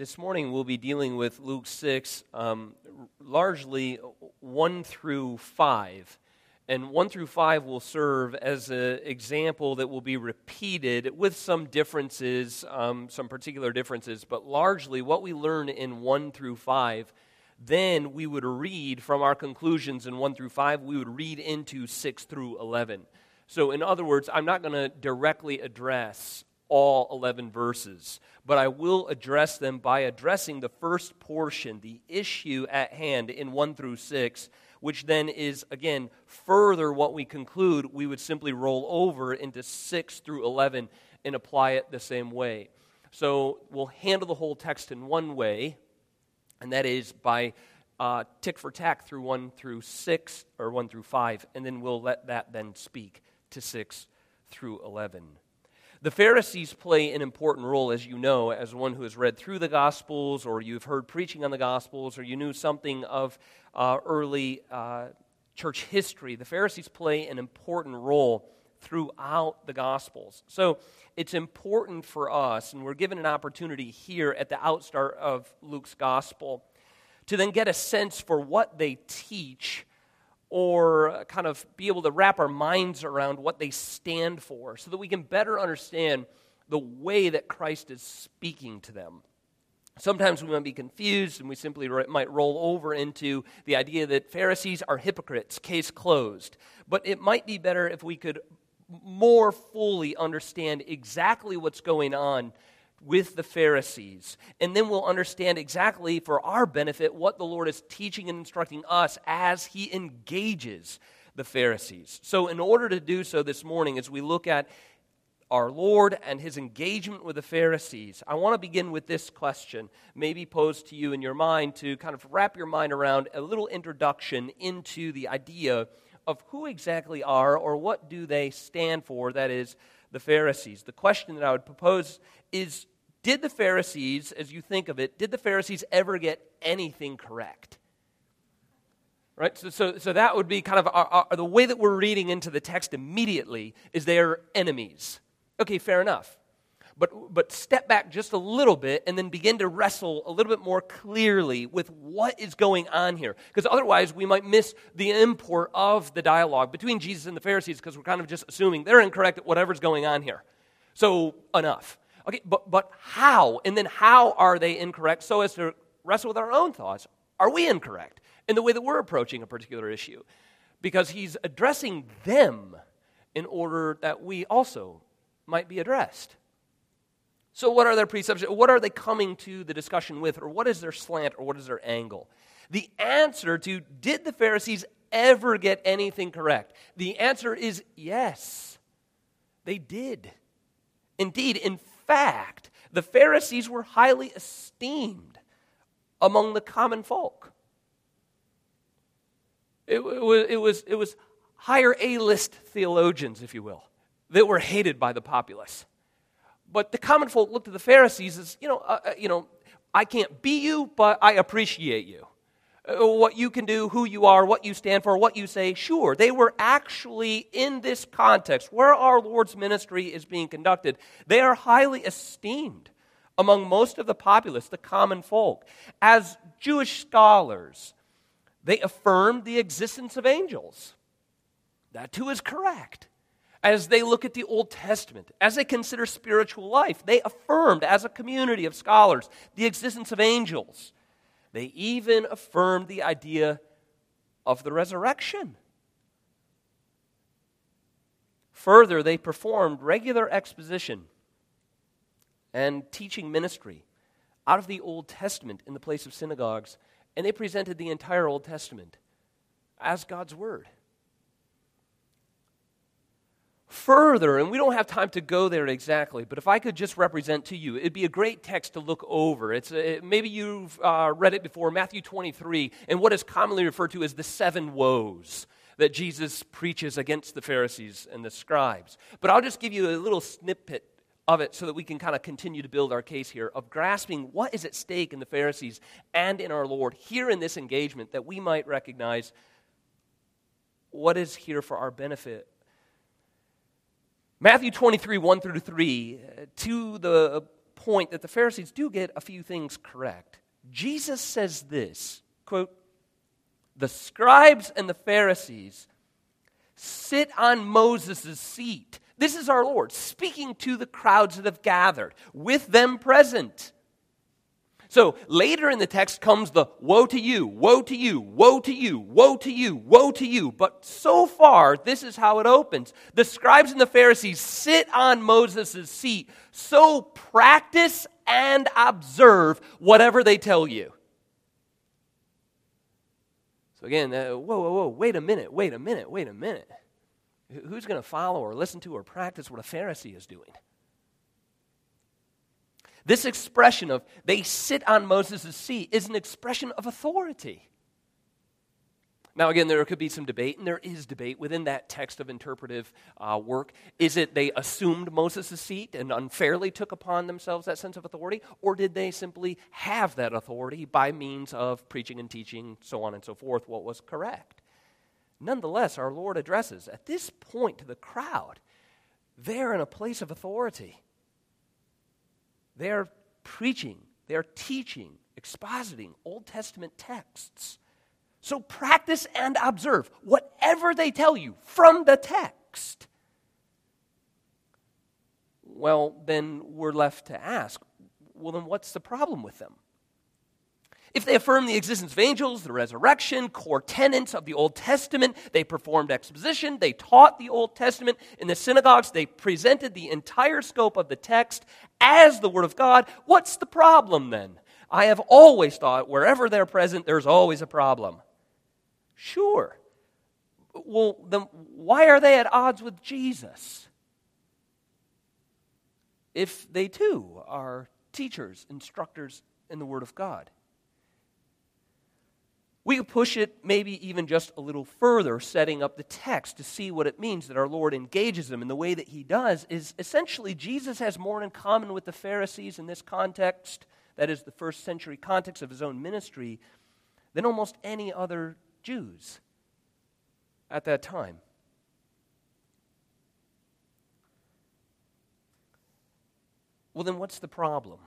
This morning we'll be dealing with Luke 6, um, largely 1 through 5. And 1 through 5 will serve as an example that will be repeated with some differences, um, some particular differences, but largely what we learn in 1 through 5, then we would read from our conclusions in 1 through 5, we would read into 6 through 11. So, in other words, I'm not going to directly address all 11 verses, but I will address them by addressing the first portion, the issue at hand in 1 through 6, which then is, again, further what we conclude. We would simply roll over into 6 through 11 and apply it the same way. So we'll handle the whole text in one way, and that is by uh, tick for tack through 1 through 6, or 1 through 5, and then we'll let that then speak to 6 through 11. The Pharisees play an important role, as you know, as one who has read through the Gospels, or you've heard preaching on the Gospels, or you knew something of uh, early uh, church history. The Pharisees play an important role throughout the Gospels. So it's important for us, and we're given an opportunity here at the outstart of Luke's Gospel, to then get a sense for what they teach or kind of be able to wrap our minds around what they stand for so that we can better understand the way that Christ is speaking to them. Sometimes we might be confused and we simply might roll over into the idea that Pharisees are hypocrites, case closed. But it might be better if we could more fully understand exactly what's going on with the Pharisees. And then we'll understand exactly for our benefit what the Lord is teaching and instructing us as He engages the Pharisees. So, in order to do so this morning, as we look at our Lord and His engagement with the Pharisees, I want to begin with this question, maybe posed to you in your mind, to kind of wrap your mind around a little introduction into the idea of who exactly are or what do they stand for, that is, the Pharisees. The question that I would propose is did the Pharisees, as you think of it, did the Pharisees ever get anything correct? Right? So, so, so that would be kind of our, our, the way that we're reading into the text immediately is they are enemies. Okay, fair enough. But, but step back just a little bit and then begin to wrestle a little bit more clearly with what is going on here. Because otherwise, we might miss the import of the dialogue between Jesus and the Pharisees because we're kind of just assuming they're incorrect at whatever's going on here. So, enough. Okay, but, but how? And then how are they incorrect so as to wrestle with our own thoughts? Are we incorrect in the way that we're approaching a particular issue? Because he's addressing them in order that we also might be addressed. So, what are their presuppositions? What are they coming to the discussion with? Or what is their slant or what is their angle? The answer to did the Pharisees ever get anything correct? The answer is yes, they did. Indeed, in fact, the Pharisees were highly esteemed among the common folk. It, it, was, it, was, it was higher A list theologians, if you will, that were hated by the populace. But the common folk looked at the Pharisees as, you know, uh, uh you know, I can't be you, but I appreciate you. Uh, what you can do, who you are, what you stand for, what you say, sure. They were actually in this context where our Lord's ministry is being conducted, they are highly esteemed among most of the populace, the common folk. As Jewish scholars, they affirmed the existence of angels. That too is correct. As they look at the Old Testament, as they consider spiritual life, they affirmed as a community of scholars the existence of angels they even affirmed the idea of the resurrection. Further, they performed regular exposition and teaching ministry out of the Old Testament in the place of synagogues, and they presented the entire Old Testament as God's Word further, and we don't have time to go there exactly, but if I could just represent to you, it'd be a great text to look over. It's a, maybe you've uh, read it before, Matthew 23, and what is commonly referred to as the seven woes that Jesus preaches against the Pharisees and the scribes. But I'll just give you a little snippet of it so that we can kind of continue to build our case here of grasping what is at stake in the Pharisees and in our Lord here in this engagement that we might recognize what is here for our benefit Matthew 23, 1 through 3, uh, to the point that the Pharisees do get a few things correct. Jesus says this quote, The scribes and the Pharisees sit on Moses' seat. This is our Lord speaking to the crowds that have gathered, with them present. So later in the text comes the woe to you, woe to you, woe to you, woe to you, woe to you. But so far, this is how it opens. The scribes and the Pharisees sit on Moses' seat. So practice and observe whatever they tell you. So again, uh, whoa, whoa, whoa, wait a minute, wait a minute, wait a minute. Who's going to follow or listen to or practice what a Pharisee is doing? This expression of they sit on Moses' seat is an expression of authority. Now, again, there could be some debate, and there is debate within that text of interpretive uh, work. Is it they assumed Moses' seat and unfairly took upon themselves that sense of authority, or did they simply have that authority by means of preaching and teaching, so on and so forth, what was correct? Nonetheless, our Lord addresses at this point to the crowd, they're in a place of authority. They're preaching, they're teaching, expositing Old Testament texts. So practice and observe whatever they tell you from the text. Well, then we're left to ask well, then what's the problem with them? If they affirm the existence of angels, the resurrection, core tenets of the Old Testament, they performed exposition, they taught the Old Testament in the synagogues, they presented the entire scope of the text as the Word of God, what's the problem then? I have always thought wherever they're present, there's always a problem. Sure. Well, then why are they at odds with Jesus? If they too are teachers, instructors in the Word of God. We could push it maybe even just a little further, setting up the text to see what it means that our Lord engages them. And the way that he does is essentially Jesus has more in common with the Pharisees in this context, that is, the first century context of his own ministry, than almost any other Jews at that time. Well, then what's the problem?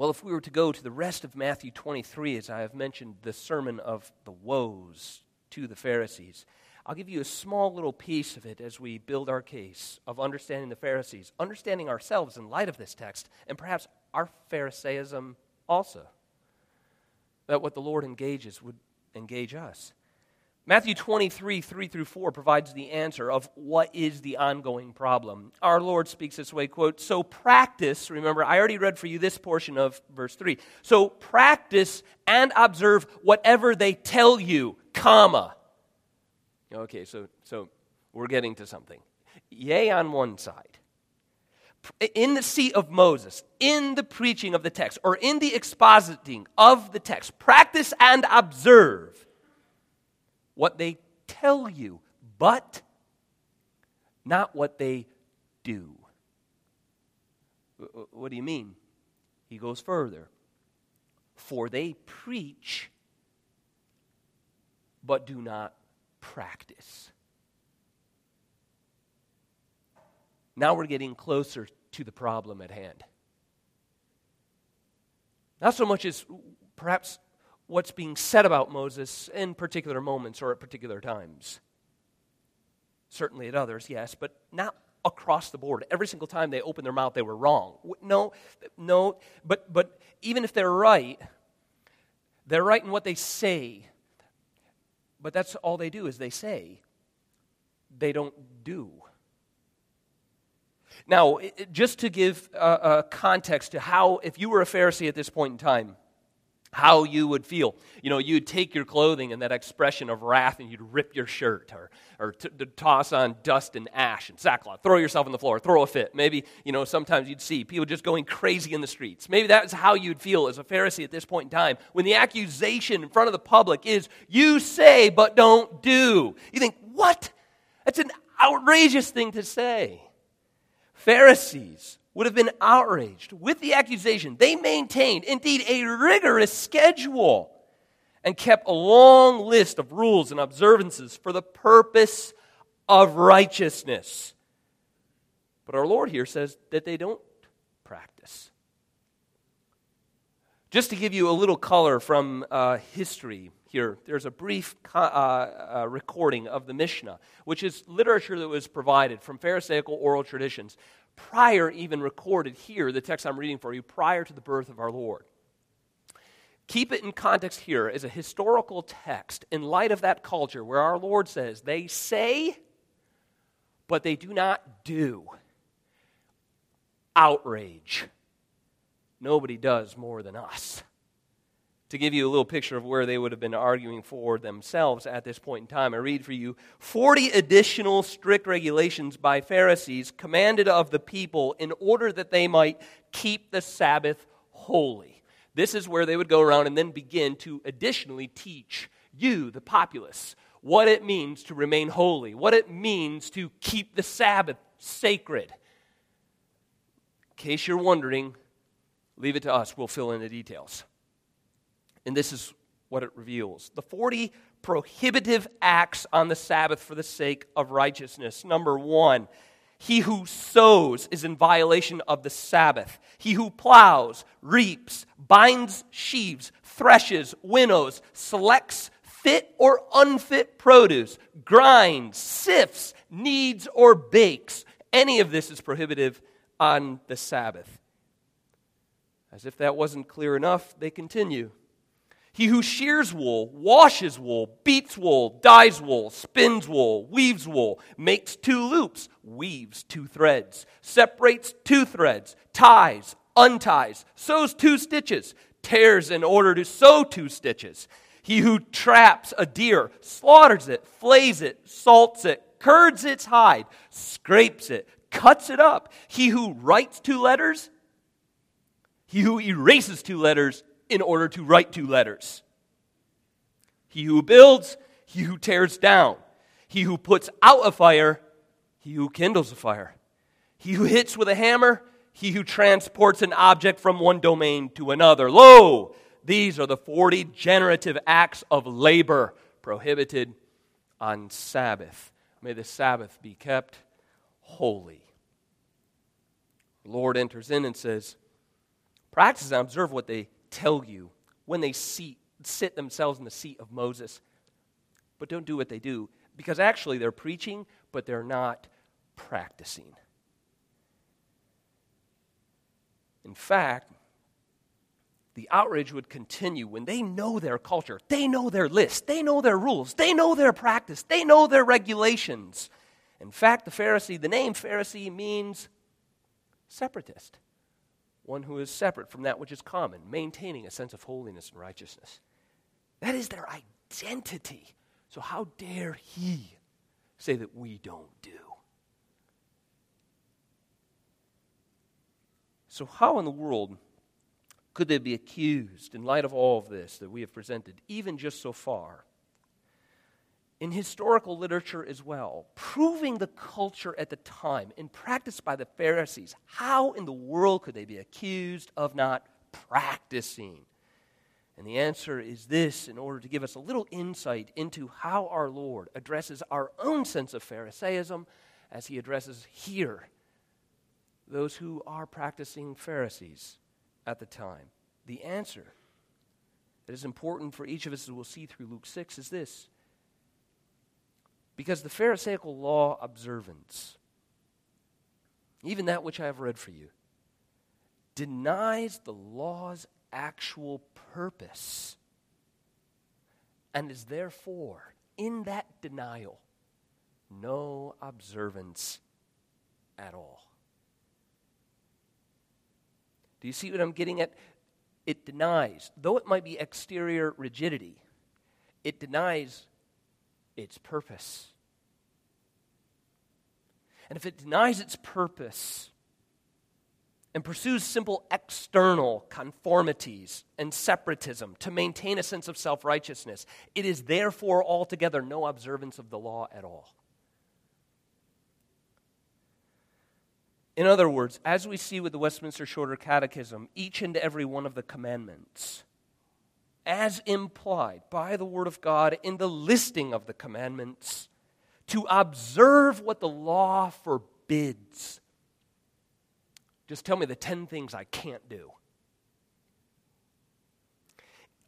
Well, if we were to go to the rest of Matthew 23, as I have mentioned, the sermon of the woes to the Pharisees, I'll give you a small little piece of it as we build our case of understanding the Pharisees, understanding ourselves in light of this text, and perhaps our Pharisaism also. That what the Lord engages would engage us. Matthew 23, 3 through 4 provides the answer of what is the ongoing problem. Our Lord speaks this way, quote, So practice, remember, I already read for you this portion of verse 3. So practice and observe whatever they tell you, comma. Okay, so, so we're getting to something. Yea, on one side. In the seat of Moses, in the preaching of the text, or in the expositing of the text, practice and observe what they tell you, but not what they do. What do you mean? He goes further. For they preach, but do not practice. Now we're getting closer to the problem at hand. Not so much as perhaps what's being said about Moses in particular moments or at particular times. Certainly at others, yes, but not across the board. Every single time they opened their mouth, they were wrong. No, no, but, but even if they're right, they're right in what they say. But that's all they do is they say. They don't do. Now, just to give a, context to how, if you were a Pharisee at this point in time, how you would feel. You know, you'd take your clothing and that expression of wrath and you'd rip your shirt or, or t- to toss on dust and ash and sackcloth, throw yourself on the floor, throw a fit. Maybe, you know, sometimes you'd see people just going crazy in the streets. Maybe that's how you'd feel as a Pharisee at this point in time when the accusation in front of the public is, you say but don't do. You think, what? That's an outrageous thing to say. Pharisees would have been outraged with the accusation. They maintained, indeed, a rigorous schedule and kept a long list of rules and observances for the purpose of righteousness. But our Lord here says that they don't practice. Just to give you a little color from uh, history here, there's a brief uh, uh, recording of the Mishnah, which is literature that was provided from Pharisaical oral traditions prior, even recorded here, the text I'm reading for you, prior to the birth of our Lord. Keep it in context here as a historical text in light of that culture where our Lord says, They say, but they do not do. Outrage. Nobody does more than us. To give you a little picture of where they would have been arguing for themselves at this point in time, I read for you 40 additional strict regulations by Pharisees commanded of the people in order that they might keep the Sabbath holy. This is where they would go around and then begin to additionally teach you, the populace, what it means to remain holy, what it means to keep the Sabbath sacred. In case you're wondering, leave it to us. We'll fill in the details. And this is what it reveals the 40 prohibitive acts on the Sabbath for the sake of righteousness. Number one, he who sows is in violation of the Sabbath. He who plows, reaps, binds sheaves, threshes, winnows, selects fit or unfit produce, grinds, sifts, kneads, or bakes. Any of this is prohibitive on the Sabbath. As if that wasn't clear enough, they continue. He who shears wool, washes wool, beats wool, dyes wool, spins wool, weaves wool, makes two loops, weaves two threads, separates two threads, ties, unties, sews two stitches, tears in order to sew two stitches. He who traps a deer, slaughters it, flays it, salts it, curds its hide, scrapes it, cuts it up. He who writes two letters, he who erases two letters in order to write two letters. He who builds, he who tears down. He who puts out a fire, he who kindles a fire. He who hits with a hammer, he who transports an object from one domain to another. Lo, these are the 40 generative acts of labor prohibited on Sabbath. May the Sabbath be kept holy. The Lord enters in and says, Practice and observe what they tell you when they seat, sit themselves in the seat of Moses. But don't do what they do, because actually they're preaching, but they're not practicing. In fact, the outrage would continue when they know their culture, they know their list, they know their rules, they know their practice, they know their regulations. In fact, the Pharisee, the name Pharisee means separatist one who is separate from that which is common, maintaining a sense of holiness and righteousness. That is their identity. So, how dare he say that we don't do? So, how in the world could they be accused, in light of all of this that we have presented, even just so far, in historical literature as well, proving the culture at the time and practiced by the Pharisees. How in the world could they be accused of not practicing? And the answer is this in order to give us a little insight into how our Lord addresses our own sense of Pharisaism as he addresses here those who are practicing Pharisees at the time. The answer that is important for each of us, as we'll see through Luke 6, is this because the Pharisaical law observance, even that which I have read for you, denies the law's actual purpose and is therefore, in that denial, no observance at all. Do you see what I'm getting at? It denies, though it might be exterior rigidity, it denies its purpose. And if it denies its purpose and pursues simple external conformities and separatism to maintain a sense of self righteousness, it is therefore altogether no observance of the law at all. In other words, as we see with the Westminster Shorter Catechism, each and every one of the commandments as implied by the Word of God in the listing of the commandments, to observe what the law forbids, Just tell me the 10 things I can't do.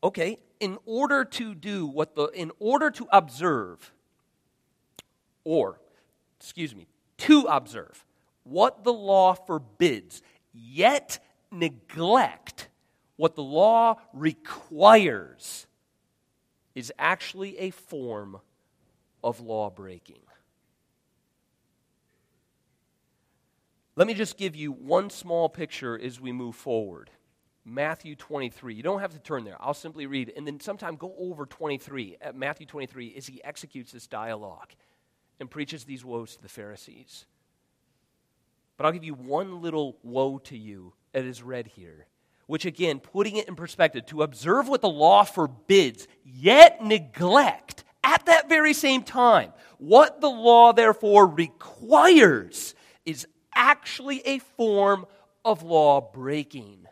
Okay, in order to do what the, in order to observe, or, excuse me, to observe what the law forbids, yet neglect what the law requires, is actually a form of law breaking. Let me just give you one small picture as we move forward. Matthew 23. You don't have to turn there. I'll simply read. And then sometime go over 23, at Matthew 23, as he executes this dialogue and preaches these woes to the Pharisees. But I'll give you one little woe to you that is read here, which again, putting it in perspective, to observe what the law forbids, yet neglect at that very same time what the law therefore requires is actually a form of law breaking.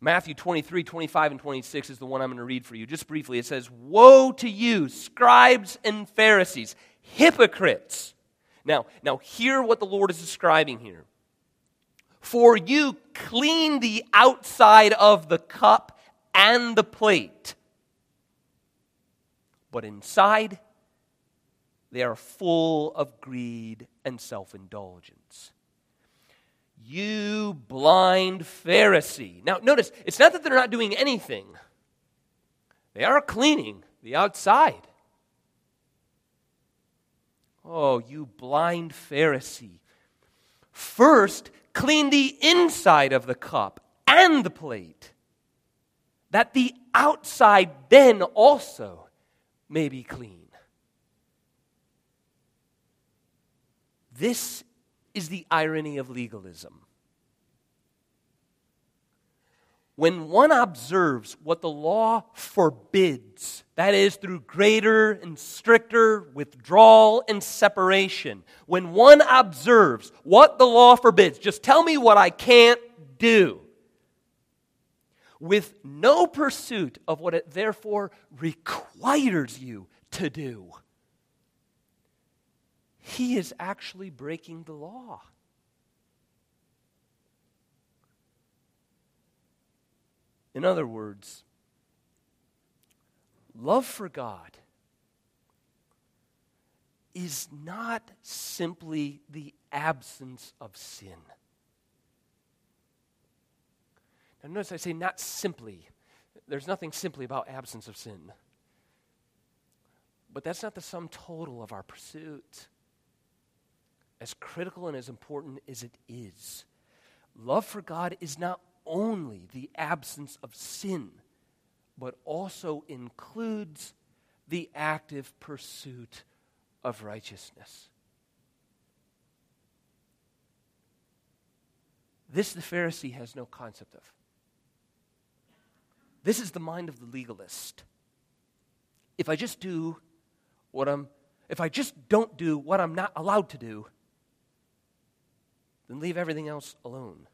Matthew 23, 25, and 26 is the one I'm going to read for you. Just briefly, it says, Woe to you, scribes and Pharisees, hypocrites! Now, now hear what the Lord is describing here. For you clean the outside of the cup and the plate, but inside they are full of greed and self indulgence. You blind Pharisee. Now, notice, it's not that they're not doing anything, they are cleaning the outside. Oh, you blind Pharisee. First, clean the inside of the cup and the plate, that the outside then also may be clean. This is the irony of legalism. When one observes what the law forbids, that is, through greater and stricter withdrawal and separation, when one observes what the law forbids, just tell me what I can't do, with no pursuit of what it therefore requires you to do he is actually breaking the law. In other words, love for God is not simply the absence of sin. Now, notice I say not simply. There's nothing simply about absence of sin. But that's not the sum total of our pursuit as critical and as important as it is, love for God is not only the absence of sin, but also includes the active pursuit of righteousness. This the Pharisee has no concept of. This is the mind of the legalist. If I just do what I'm, if I just don't do what I'm not allowed to do, then leave everything else alone.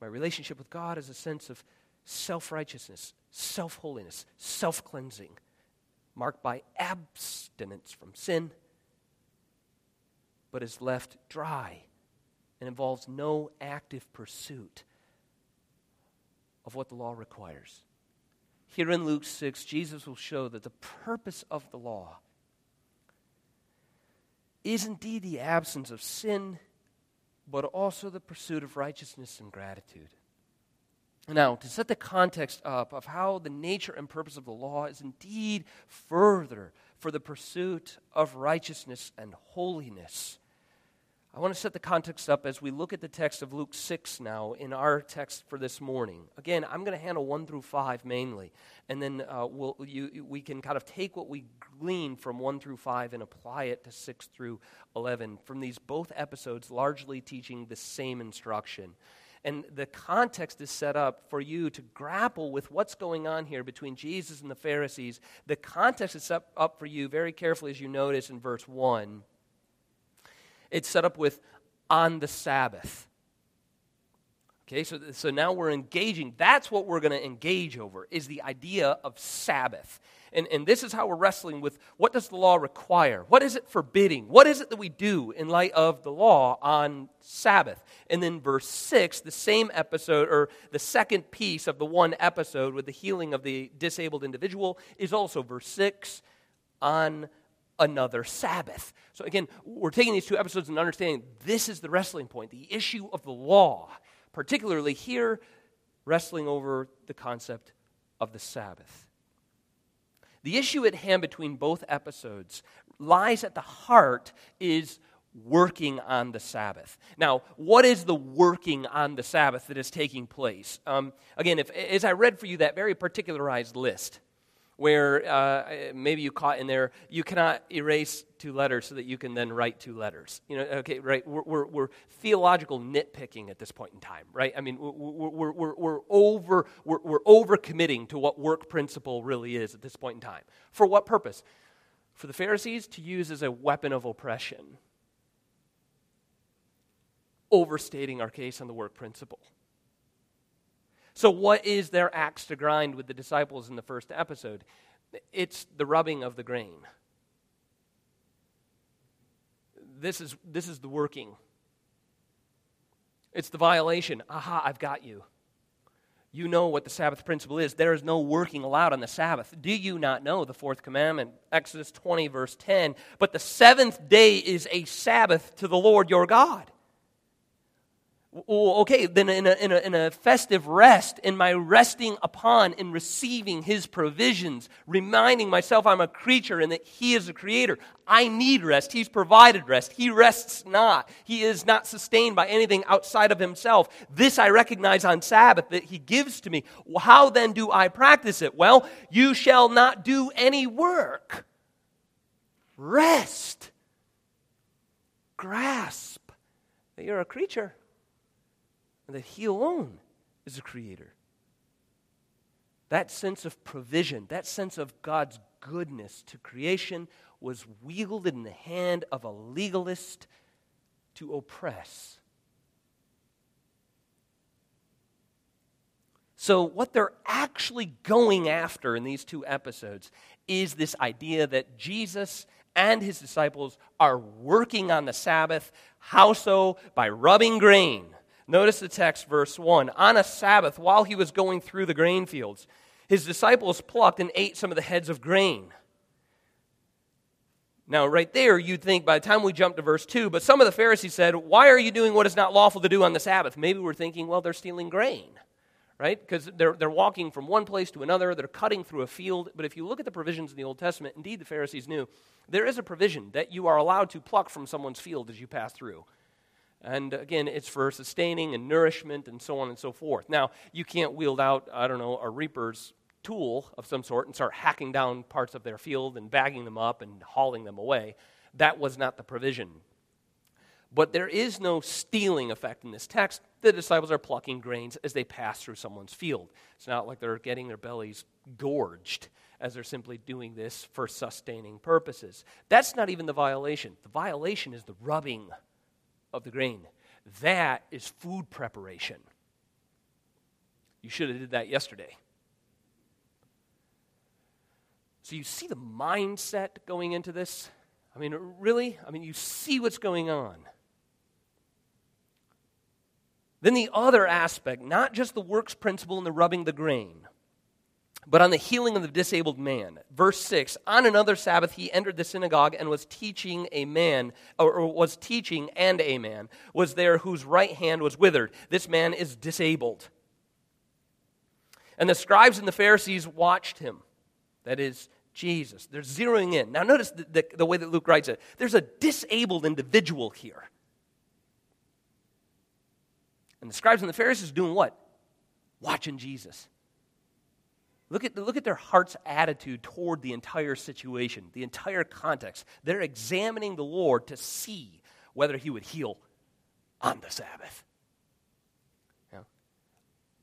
My relationship with God is a sense of self righteousness, self holiness, self cleansing, marked by abstinence from sin, but is left dry and involves no active pursuit of what the law requires. Here in Luke 6, Jesus will show that the purpose of the law is indeed the absence of sin, but also the pursuit of righteousness and gratitude. Now, to set the context up of how the nature and purpose of the law is indeed further for the pursuit of righteousness and holiness, I want to set the context up as we look at the text of Luke 6 now in our text for this morning. Again, I'm going to handle 1 through 5 mainly, and then uh, we'll, you, we can kind of take what we glean from 1 through 5 and apply it to 6 through 11 from these both episodes, largely teaching the same instruction. And the context is set up for you to grapple with what's going on here between Jesus and the Pharisees. The context is set up for you very carefully, as you notice in verse 1 it's set up with on the Sabbath. Okay, so, so now we're engaging. That's what we're going to engage over, is the idea of Sabbath. And, and this is how we're wrestling with what does the law require? What is it forbidding? What is it that we do in light of the law on Sabbath? And then verse 6, the same episode, or the second piece of the one episode with the healing of the disabled individual, is also verse 6 on another Sabbath. So again, we're taking these two episodes and understanding this is the wrestling point, the issue of the law particularly here, wrestling over the concept of the Sabbath. The issue at hand between both episodes lies at the heart is working on the Sabbath. Now, what is the working on the Sabbath that is taking place? Um, again, if, as I read for you that very particularized list, where uh, maybe you caught in there, you cannot erase two letters so that you can then write two letters. You know, okay, right? We're, we're, we're theological nitpicking at this point in time, right? I mean, we're, we're, we're, we're over, we're, we're over committing to what work principle really is at this point in time. For what purpose? For the Pharisees to use as a weapon of oppression, overstating our case on the work principle. So, what is their axe to grind with the disciples in the first episode? It's the rubbing of the grain. This is, this is the working. It's the violation. Aha, I've got you. You know what the Sabbath principle is. There is no working allowed on the Sabbath. Do you not know the fourth commandment? Exodus 20, verse 10. But the seventh day is a Sabbath to the Lord your God. Well, okay, then in a, in, a, in a festive rest, in my resting upon and receiving His provisions, reminding myself I'm a creature and that He is a creator. I need rest. He's provided rest. He rests not. He is not sustained by anything outside of Himself. This I recognize on Sabbath that He gives to me. How then do I practice it? Well, you shall not do any work. Rest. Grasp that you're a creature and that He alone is the creator. That sense of provision, that sense of God's goodness to creation was wielded in the hand of a legalist to oppress. So, what they're actually going after in these two episodes is this idea that Jesus and his disciples are working on the Sabbath. How so? By rubbing grain Notice the text, verse 1. On a Sabbath, while he was going through the grain fields, his disciples plucked and ate some of the heads of grain. Now, right there, you'd think by the time we jump to verse 2, but some of the Pharisees said, Why are you doing what is not lawful to do on the Sabbath? Maybe we're thinking, well, they're stealing grain, right? Because they're, they're walking from one place to another, they're cutting through a field. But if you look at the provisions in the Old Testament, indeed the Pharisees knew there is a provision that you are allowed to pluck from someone's field as you pass through. And again, it's for sustaining and nourishment and so on and so forth. Now, you can't wield out, I don't know, a reaper's tool of some sort and start hacking down parts of their field and bagging them up and hauling them away. That was not the provision. But there is no stealing effect in this text. The disciples are plucking grains as they pass through someone's field. It's not like they're getting their bellies gorged as they're simply doing this for sustaining purposes. That's not even the violation. The violation is the rubbing of the grain. That is food preparation. You should have did that yesterday. So you see the mindset going into this? I mean, really? I mean, you see what's going on. Then the other aspect, not just the works principle and the rubbing the grain, but on the healing of the disabled man. Verse 6 On another Sabbath, he entered the synagogue and was teaching a man, or was teaching, and a man was there whose right hand was withered. This man is disabled. And the scribes and the Pharisees watched him. That is, Jesus. They're zeroing in. Now, notice the, the, the way that Luke writes it. There's a disabled individual here. And the scribes and the Pharisees doing what? Watching Jesus. Look at, look at their heart's attitude toward the entire situation, the entire context. They're examining the Lord to see whether he would heal on the Sabbath.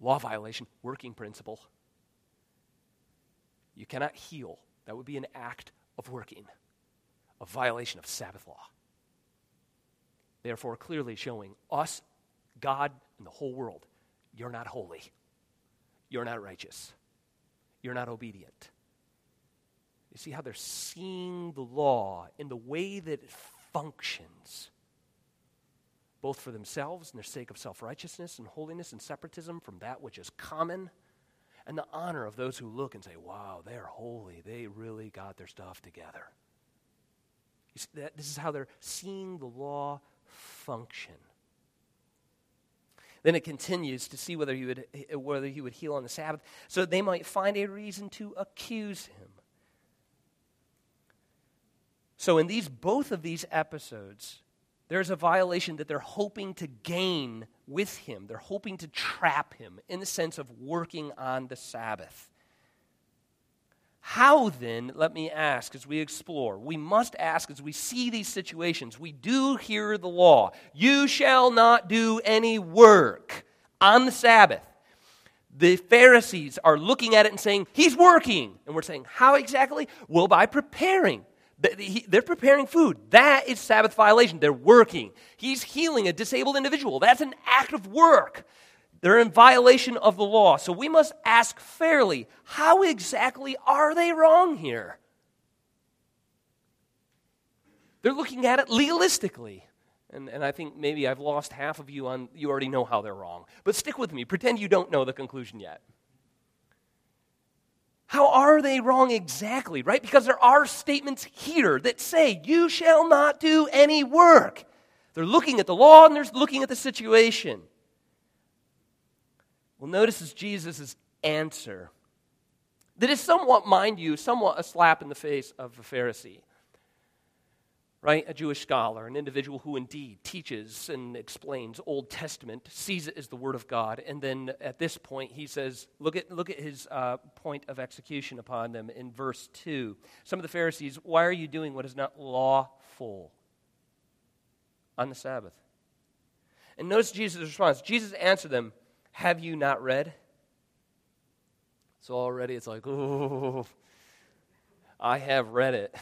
law violation, working principle. You cannot heal. That would be an act of working, a violation of Sabbath law. Therefore, clearly showing us, God, and the whole world you're not holy. You're not righteous. You're not obedient. You see how they're seeing the law in the way that it functions, both for themselves and their sake of self righteousness and holiness and separatism from that which is common, and the honor of those who look and say, wow, they're holy. They really got their stuff together. You see That, this is how they're seeing the law function. Then it continues to see whether he would, whether he would heal on the Sabbath, so they might find a reason to accuse him. So, in these both of these episodes, there's a violation that they're hoping to gain with him. They're hoping to trap him in the sense of working on the Sabbath. How then, let me ask as we explore, we must ask as we see these situations, we do hear the law. You shall not do any work on the Sabbath. The Pharisees are looking at it and saying, He's working. And we're saying, How exactly? Well, by preparing. They're preparing food. That is Sabbath violation. They're working. He's healing a disabled individual. That's an act of work. They're in violation of the law. So we must ask fairly how exactly are they wrong here? They're looking at it legalistically. And, and I think maybe I've lost half of you on, you already know how they're wrong. But stick with me. Pretend you don't know the conclusion yet. How are they wrong exactly, right? Because there are statements here that say, You shall not do any work. They're looking at the law and they're looking at the situation. Well, notice Jesus' answer. That is somewhat, mind you, somewhat a slap in the face of a Pharisee. Right? A Jewish scholar, an individual who indeed teaches and explains Old Testament, sees it as the Word of God, and then at this point he says, look at, look at his uh, point of execution upon them in verse 2. Some of the Pharisees, why are you doing what is not lawful on the Sabbath? And notice Jesus' response. Jesus answered them, have you not read? So already it's like, oh, I have read it.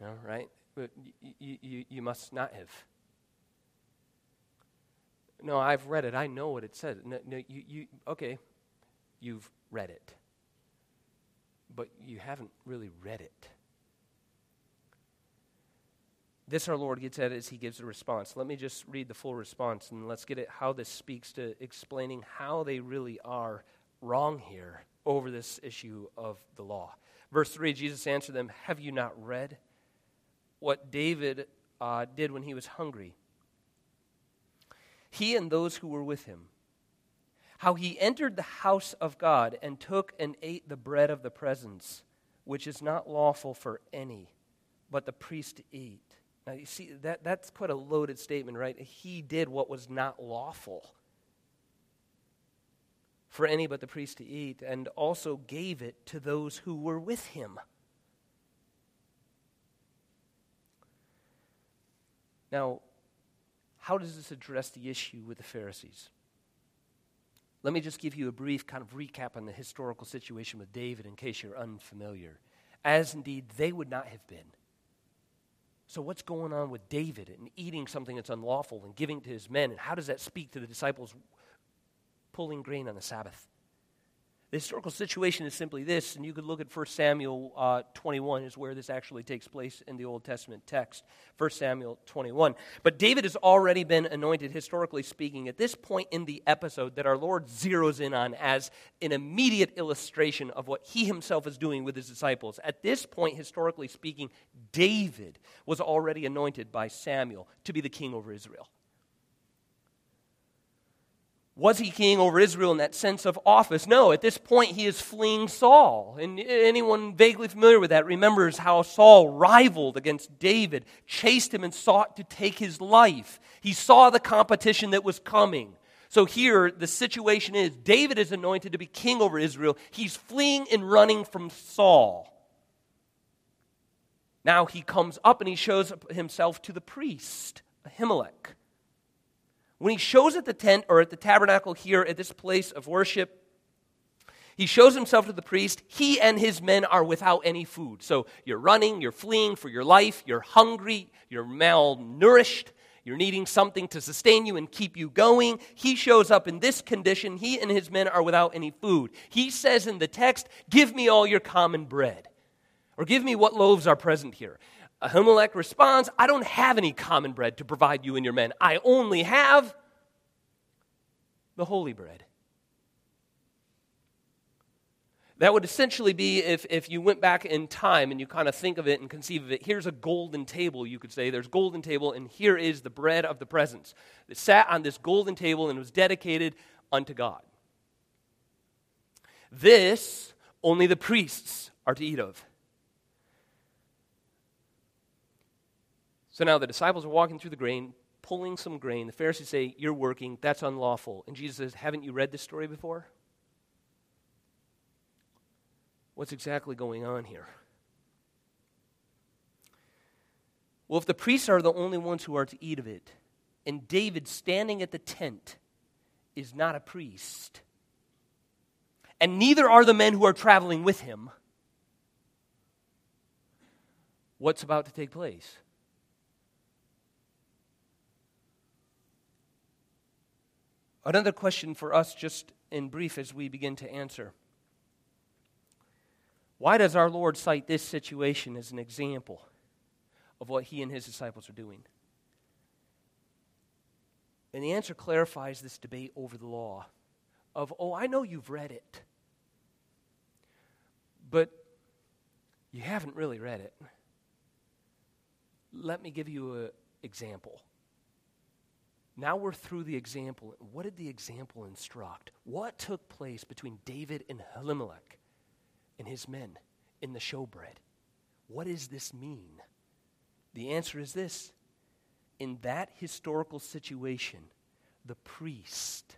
You know, right? But you, you, you must not have. No, I've read it. I know what it says. No, no, you, you, okay, you've read it. But you haven't really read it. This our Lord gets at as he gives a response. Let me just read the full response and let's get at how this speaks to explaining how they really are wrong here over this issue of the law. Verse 3 Jesus answered them, Have you not read what David uh, did when he was hungry? He and those who were with him. How he entered the house of God and took and ate the bread of the presence, which is not lawful for any, but the priest to eat now, you see, that, that's quite a loaded statement, right? He did what was not lawful for any but the priest to eat, and also gave it to those who were with him. Now, how does this address the issue with the Pharisees? Let me just give you a brief kind of recap on the historical situation with David in case you're unfamiliar, as indeed they would not have been. So, what's going on with David and eating something that's unlawful and giving to his men? And how does that speak to the disciples pulling grain on the Sabbath? The historical situation is simply this, and you could look at 1 Samuel uh, 21, is where this actually takes place in the Old Testament text. 1 Samuel 21. But David has already been anointed, historically speaking, at this point in the episode that our Lord zeroes in on as an immediate illustration of what he himself is doing with his disciples. At this point, historically speaking, David was already anointed by Samuel to be the king over Israel. Was he king over Israel in that sense of office? No. At this point, he is fleeing Saul. And anyone vaguely familiar with that remembers how Saul rivaled against David, chased him, and sought to take his life. He saw the competition that was coming. So here, the situation is David is anointed to be king over Israel. He's fleeing and running from Saul. Now he comes up and he shows himself to the priest, Ahimelech. When he shows at the tent or at the tabernacle here at this place of worship, he shows himself to the priest. He and his men are without any food. So you're running, you're fleeing for your life, you're hungry, you're malnourished, You're needing something to sustain you and keep you going. He shows up in this condition. He and his men are without any food. He says in the text, Give me all your common bread, or give me what loaves are present here. Ahimelech responds, I don't have any common bread to provide you and your men. I only have the holy bread. That would essentially be if, if you went back in time and you kind of think of it and conceive of it. Here's a golden table, you could say. There's golden table, and here is the bread of the presence that sat on this golden table and was dedicated unto God. This only the priests are to eat of. So now the disciples are walking through the grain, pulling some grain. The Pharisees say, You're working, that's unlawful. And Jesus says, Haven't you read this story before? What's exactly going on here? Well, if the priests are the only ones who are to eat of it, and David standing at the tent is not a priest, and neither are the men who are traveling with him, what's about to take place? Another question for us, just in brief, as we begin to answer. Why does our Lord cite this situation as an example of what he and his disciples are doing? And the answer clarifies this debate over the law of, oh, I know you've read it, but you haven't really read it. Let me give you an example. Now we're through the example. What did the example instruct? What took place between David and Ahimelech? and his men in the showbread. What does this mean? The answer is this in that historical situation, the priest,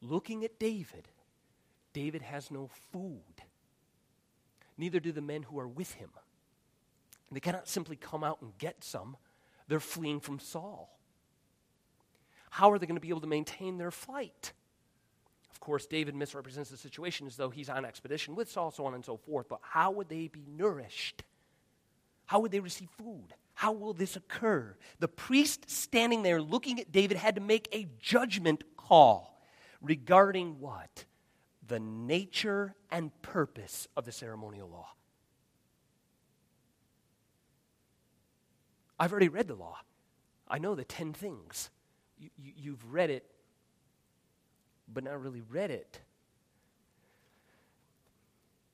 looking at David, David has no food. Neither do the men who are with him. They cannot simply come out and get some, they're fleeing from Saul. How are they going to be able to maintain their flight? Of course, David misrepresents the situation as though he's on expedition with Saul, so on and so forth. But how would they be nourished? How would they receive food? How will this occur? The priest standing there looking at David had to make a judgment call regarding what? The nature and purpose of the ceremonial law. I've already read the law. I know the 10 things. You, have read it but not really read it.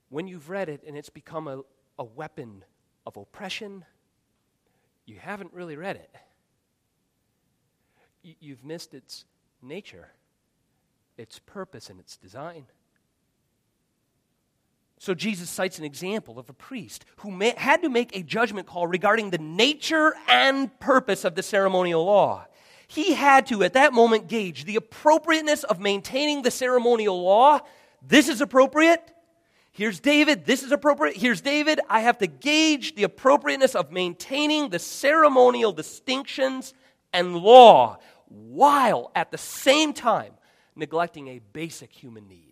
When you've read it and it's become a, a weapon of oppression, you haven't really read it. You, you've missed its nature, its purpose, and its design. So Jesus cites an example of a priest who may, had to make a judgment call regarding the nature and purpose of the ceremonial law he had to, at that moment, gauge the appropriateness of maintaining the ceremonial law. This is appropriate. Here's David. This is appropriate. Here's David. I have to gauge the appropriateness of maintaining the ceremonial distinctions and law while at the same time neglecting a basic human need.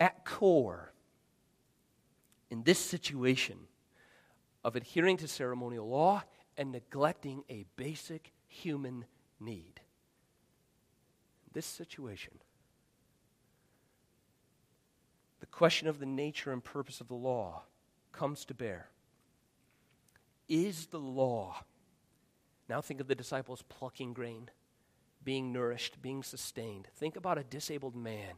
At core, in this situation of adhering to ceremonial law and neglecting a basic human need, this situation, the question of the nature and purpose of the law comes to bear. Is the law, now think of the disciples plucking grain, being nourished, being sustained. Think about a disabled man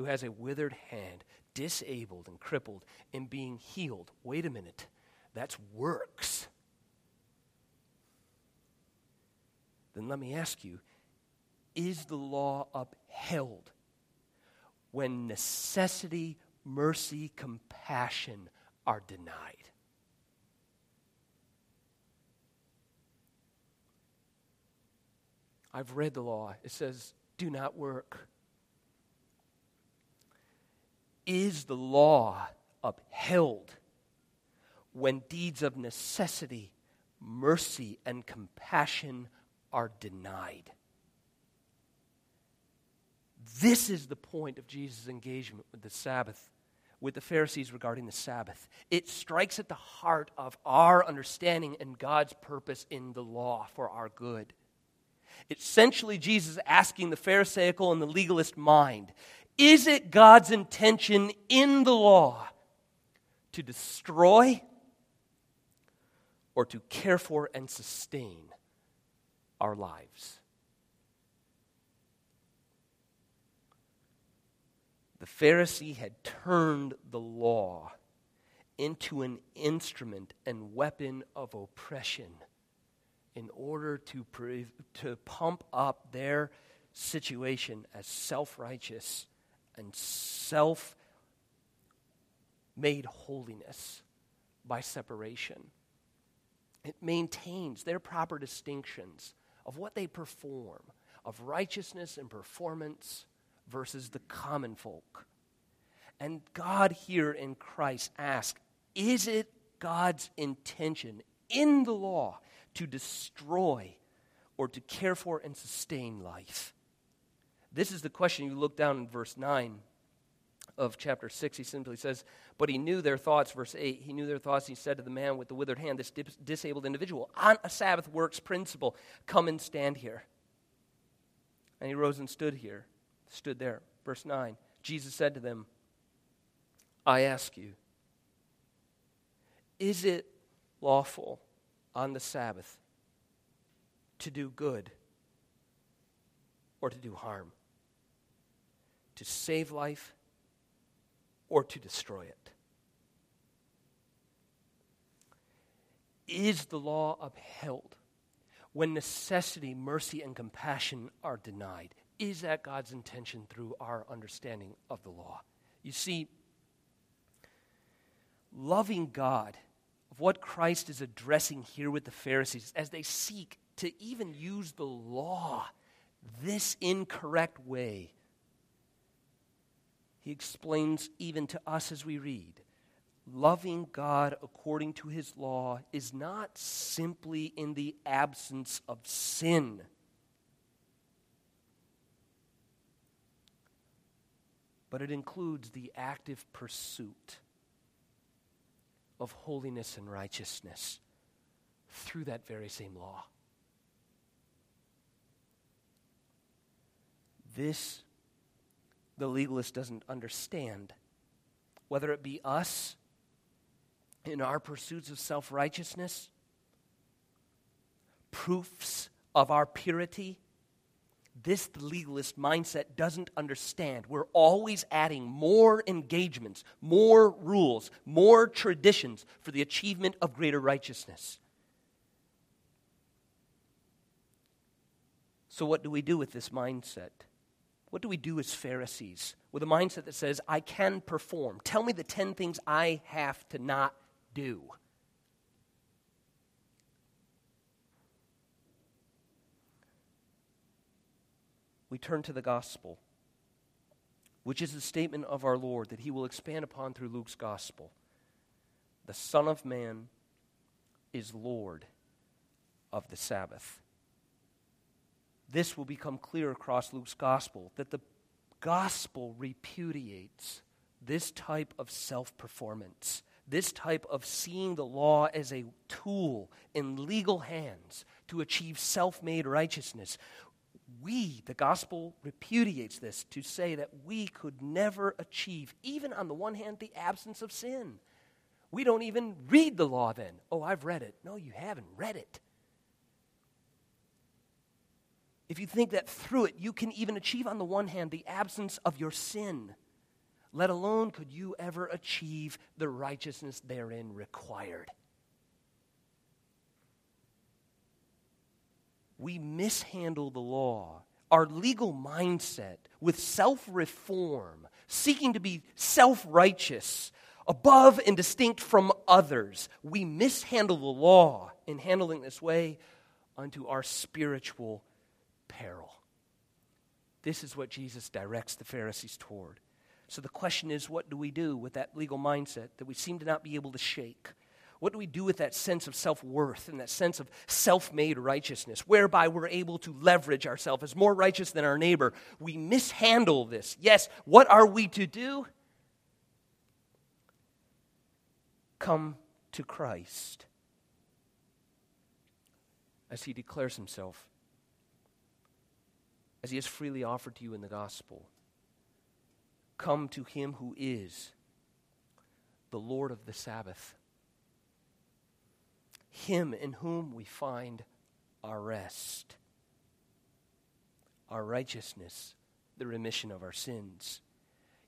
who has a withered hand, disabled and crippled, and being healed. Wait a minute. That's works. Then let me ask you is the law upheld when necessity, mercy, compassion are denied? I've read the law. It says, do not work. Is the law upheld when deeds of necessity, mercy, and compassion are denied? This is the point of Jesus' engagement with the Sabbath, with the Pharisees regarding the Sabbath. It strikes at the heart of our understanding and God's purpose in the law for our good. Essentially, Jesus is asking the Pharisaical and the legalist mind is it God's intention in the law to destroy or to care for and sustain our lives? The Pharisee had turned the law into an instrument and weapon of oppression in order to, pre- to pump up their situation as self righteous and self made holiness by separation. It maintains their proper distinctions of what they perform, of righteousness and performance versus the common folk. And God here in Christ asks Is it God's intention in the law to destroy or to care for and sustain life? This is the question. You look down in verse 9 of chapter 6. He simply says, But he knew their thoughts. Verse 8, he knew their thoughts. He said to the man with the withered hand, this disabled individual, on a Sabbath works principle, come and stand here. And he rose and stood here, stood there. Verse 9, Jesus said to them, I ask you, is it lawful on the Sabbath to do good or to do harm? To save life or to destroy it? Is the law upheld when necessity, mercy, and compassion are denied? Is that God's intention through our understanding of the law? You see, loving God, of what Christ is addressing here with the Pharisees as they seek to even use the law this incorrect way he explains even to us as we read loving God according to his law is not simply in the absence of sin. But it includes the active pursuit of holiness and righteousness through that very same law. This the legalist doesn't understand. Whether it be us in our pursuits of self righteousness, proofs of our purity, this legalist mindset doesn't understand. We're always adding more engagements, more rules, more traditions for the achievement of greater righteousness. So, what do we do with this mindset? What do we do as Pharisees with a mindset that says, I can perform? Tell me the 10 things I have to not do. We turn to the gospel, which is the statement of our Lord that he will expand upon through Luke's gospel. The Son of Man is Lord of the Sabbath this will become clear across Luke's gospel that the gospel repudiates this type of self performance, this type of seeing the law as a tool in legal hands to achieve self made righteousness. We, the gospel repudiates this to say that we could never achieve, even on the one hand, the absence of sin. We don't even read the law then. Oh, I've read it. No, you haven't read it if you think that through it you can even achieve, on the one hand, the absence of your sin, let alone could you ever achieve the righteousness therein required. We mishandle the law, our legal mindset, with self reform, seeking to be self righteous, above and distinct from others. We mishandle the law in handling this way unto our spiritual peril. This is what Jesus directs the Pharisees toward. So the question is what do we do with that legal mindset that we seem to not be able to shake? What do we do with that sense of self worth and that sense of self made righteousness, whereby we're able to leverage ourselves as more righteous than our neighbor? We mishandle this. Yes, what are we to do? Come to Christ as he declares himself, as he has freely offered to you in the gospel. Come to him who is the Lord of the Sabbath, him in whom we find our rest, our righteousness, the remission of our sins.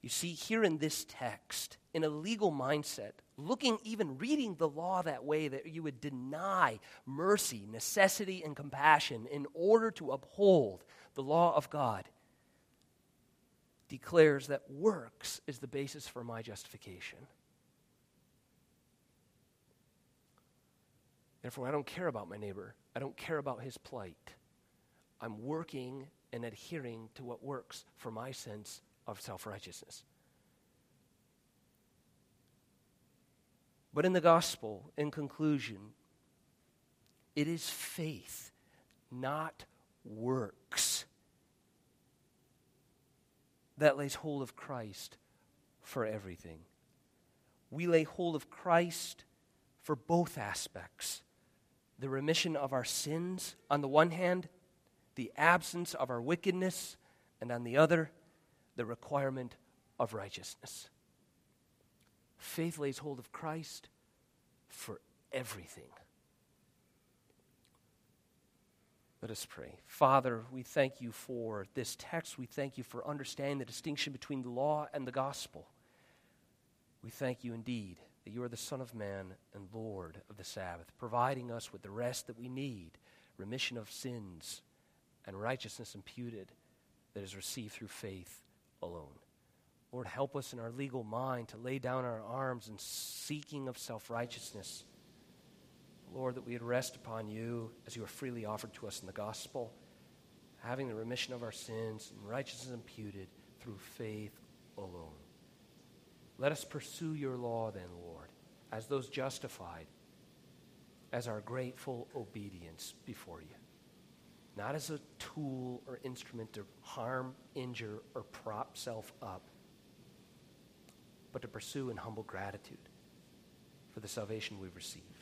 You see, here in this text, in a legal mindset, looking, even reading the law that way, that you would deny mercy, necessity, and compassion in order to uphold the law of God, declares that works is the basis for my justification. Therefore, I don't care about my neighbor. I don't care about his plight. I'm working and adhering to what works for my sense of self righteousness. But in the gospel, in conclusion, it is faith, not works, that lays hold of Christ for everything. We lay hold of Christ for both aspects the remission of our sins on the one hand, the absence of our wickedness, and on the other, the requirement of righteousness. Faith lays hold of Christ for everything. Let us pray. Father, we thank you for this text. We thank you for understanding the distinction between the law and the gospel. We thank you indeed that you are the Son of Man and Lord of the Sabbath, providing us with the rest that we need, remission of sins, and righteousness imputed that is received through faith alone. Lord, help us in our legal mind to lay down our arms in seeking of self righteousness. Lord, that we would rest upon you as you are freely offered to us in the gospel, having the remission of our sins and righteousness imputed through faith alone. Let us pursue your law then, Lord, as those justified, as our grateful obedience before you not as a tool or instrument to harm, injure, or prop self up, but to pursue in humble gratitude for the salvation we've received.